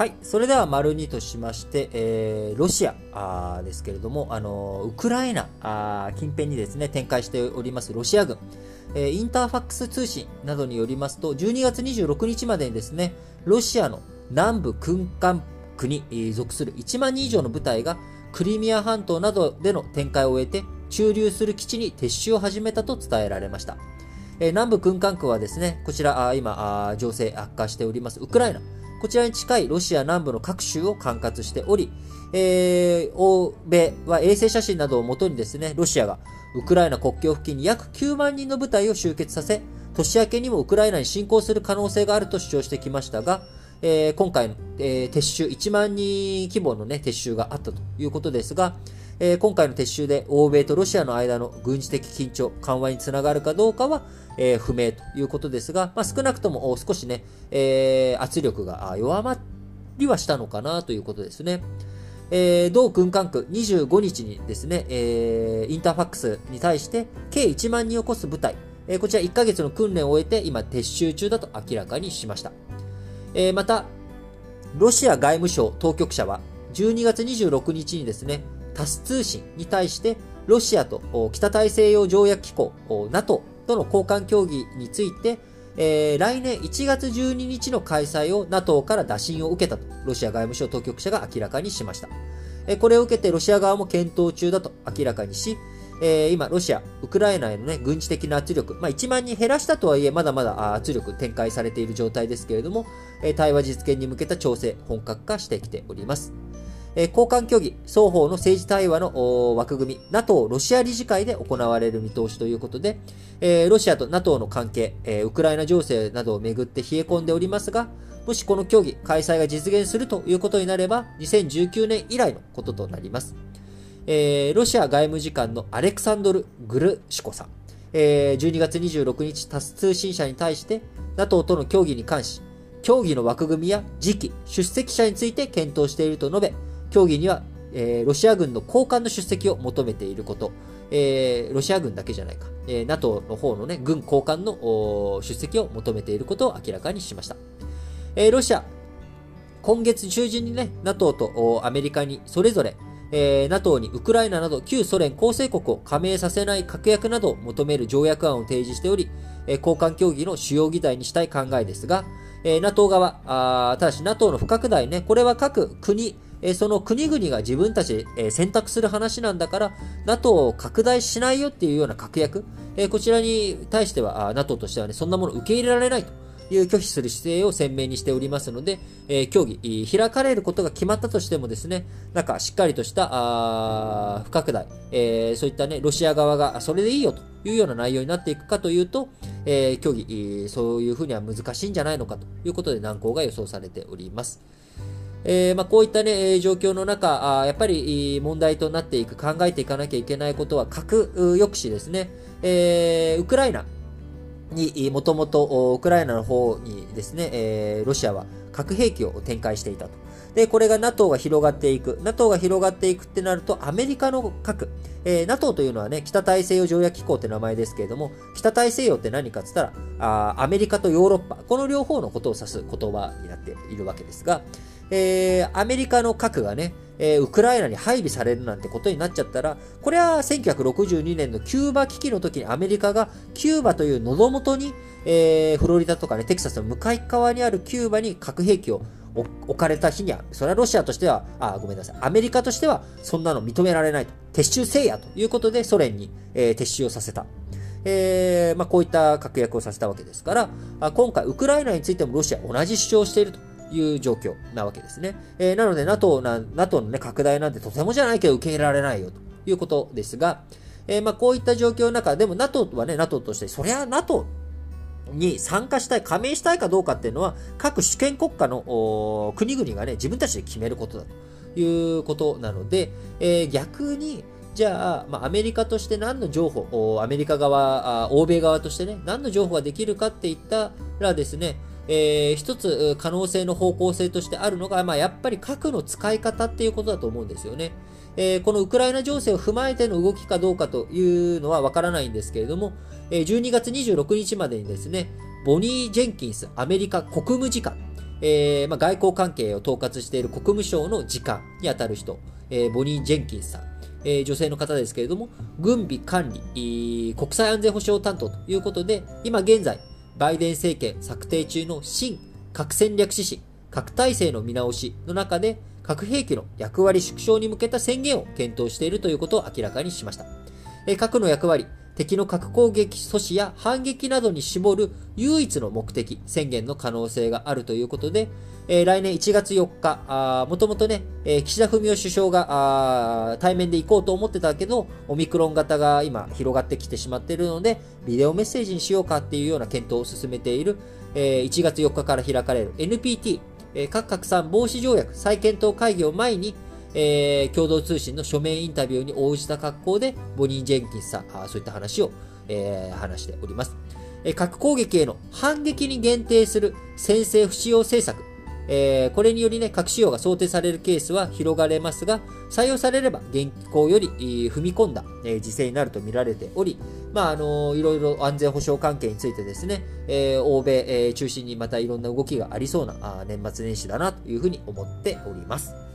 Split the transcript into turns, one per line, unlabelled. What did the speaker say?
はい。それでは、丸2としまして、えー、ロシアですけれども、あのウクライナ近辺にですね、展開しておりますロシア軍、えーインターファックス通信などによりますと、12月26日までにですね、ロシアの南部軍艦区に属する1万人以上の部隊が、クリミア半島などでの展開を終えて、駐留する基地に撤収を始めたと伝えられました。えー南部軍艦区はですね、こちら、今情勢悪化しております、ウクライナ。こちらに近いロシア南部の各州を管轄しており、えー欧米は衛星写真などをもとにですね、ロシアがウクライナ国境付近に約9万人の部隊を集結させ、年明けにもウクライナに侵攻する可能性があると主張してきましたが、えー今回の、えー撤収、1万人規模の、ね、撤収があったということですが、えー今回の撤収で欧米とロシアの間の軍事的緊張、緩和につながるかどうかは、えー不明ということですが、まあ、少なくとも少しね、えー圧力が弱まりはしたのかなということですね。えー同軍艦区25日にですね、えーインターファックスに対して計1万人を超す部隊、えーこちら1ヶ月の訓練を終えて今撤収中だと明らかにしました。えーまた、ロシア外務省当局者は12月26日にですね、タス通信に対してロシアと北大西洋条約機構 NATO との交換協議について、えー来年1月12日の開催を NATO から打診を受けたとロシア外務省当局者が明らかにしました。えーこれを受けてロシア側も検討中だと明らかにし、えー今、ロシア、ウクライナへの、ね、軍事的な圧力、まあ、1万人減らしたとはいえ、まだまだ圧力展開されている状態ですけれども、えー対話実現に向けた調整、本格化してきております。え交換協議、双方の政治対話の枠組み、NATO ロシア理事会で行われる見通しということで、えロシアと NATO の関係、えウクライナ情勢などをめぐって冷え込んでおりますが、もしこの協議、開催が実現するということになれば、2019年以来のこととなります。えロシア外務次官のアレクサンドル・グルシコさん、えー12月26日、タス通信社に対して、NATO との協議に関し、協議の枠組みや時期、出席者について検討していると述べ、協議には、えーロシア軍の高官の出席を求めていること、えーロシア軍だけじゃないか、えー NATO の方のね、軍高官の出席を求めていることを明らかにしました。えーロシア、今月中旬にね、NATO とアメリカにそれぞれ、えー NATO にウクライナなど旧ソ連構成国を加盟させない確約などを求める条約案を提示しており、えー交換協議の主要議題にしたい考えですが、えー NATO 側、ただし NATO の不拡大ね、これは各国、えその国々が自分たち、え選択する話なんだから、NATO を拡大しないよっていうような確約、えこちらに対しては、あ NATO としてはね、そんなもの受け入れられないと。いう拒否する姿勢を鮮明にしておりますので、えー協議、開かれることが決まったとしてもですね、なんかしっかりとしたあ不拡大、えそういったね、ロシア側がそれでいいよというような内容になっていくかというと、えー協議、そういうふうには難しいんじゃないのかということで難航が予想されております。えーまあ、こういった、ね、状況の中、あやっぱり問題となっていく、考えていかなきゃいけないことは核抑止ですね。えーウクライナにもともとウクライナの方にですね、えーロシアは核兵器を展開していたと。で、これが NATO が広がっていく。NATO が広がっていくってなると、アメリカの核。えー NATO というのはね、北大西洋条約機構って名前ですけれども、北大西洋って何かって言ったら、あアメリカとヨーロッパ、この両方のことを指す言葉になっているわけですが、えーアメリカの核がね、えーウクライナに配備されるなんてことになっちゃったら、これは1962年のキューバ危機の時にアメリカがキューバという喉元に、えーフロリダとかね、テキサスの向かい側にあるキューバに核兵器を置かれた日には、それはロシアとしては、あ、ごめんなさい、アメリカとしてはそんなの認められないと。撤収せいやということでソ連に、えー撤収をさせた。えーまあ、こういった確約をさせたわけですから、今回ウクライナについてもロシアは同じ主張をしているという状況なわけですね。えーなので NATO, な NATO の、ね、拡大なんてとてもじゃないけど受け入れられないよということですが、えーまあ、こういった状況の中、でも NATO はね、NATO として、そりゃ NATO に参加したい、加盟したいかどうかっていうのは、各主権国家の国々がね、自分たちで決めることだということなので、えー逆に、じゃあ、まあ、アメリカとして何の情報、アメリカ側、欧米側としてね、何の情報ができるかって言ったらですね、えー一つ可能性の方向性としてあるのが、まあ、やっぱり核の使い方っていうことだと思うんですよね。えーこのウクライナ情勢を踏まえての動きかどうかというのはわからないんですけれども、え12月26日までにですね、ボニー・ジェンキンスアメリカ国務次官、えー、まあ、外交関係を統括している国務省の次官にあたる人、えー、ボニー・ジェンキンスさん、えー、女性の方ですけれども、軍備管理、国際安全保障担当ということで、今現在、バイデン政権策定中の新核戦略指針、核体制の見直しの中で、核兵器の役割縮小に向けた宣言を検討しているということを明らかにしました。核の役割、敵の核攻撃阻止や反撃などに絞る唯一の目的、宣言の可能性があるということで、えー、来年1月4日、もともとね、えー、岸田文雄首相が対面で行こうと思ってたけど、オミクロン型が今広がってきてしまっているので、ビデオメッセージにしようかっていうような検討を進めている、えー、1月4日から開かれる NPT、えー、核拡散防止条約再検討会議を前に、えー、共同通信の書面インタビューに応じた格好で、ボニー・ジェンキンスさん、あそういった話を、えー、話しております。核攻撃への反撃に限定する先制不使用政策、えー、これによりね、核使用が想定されるケースは広がれますが、採用されれば現行より踏み込んだ、えー、時勢になると見られており、まあ、あの、いろいろ安全保障関係についてですね、えー、欧米、え、中心にまたいろんな動きがありそうなあ年末年始だなというふうに思っております。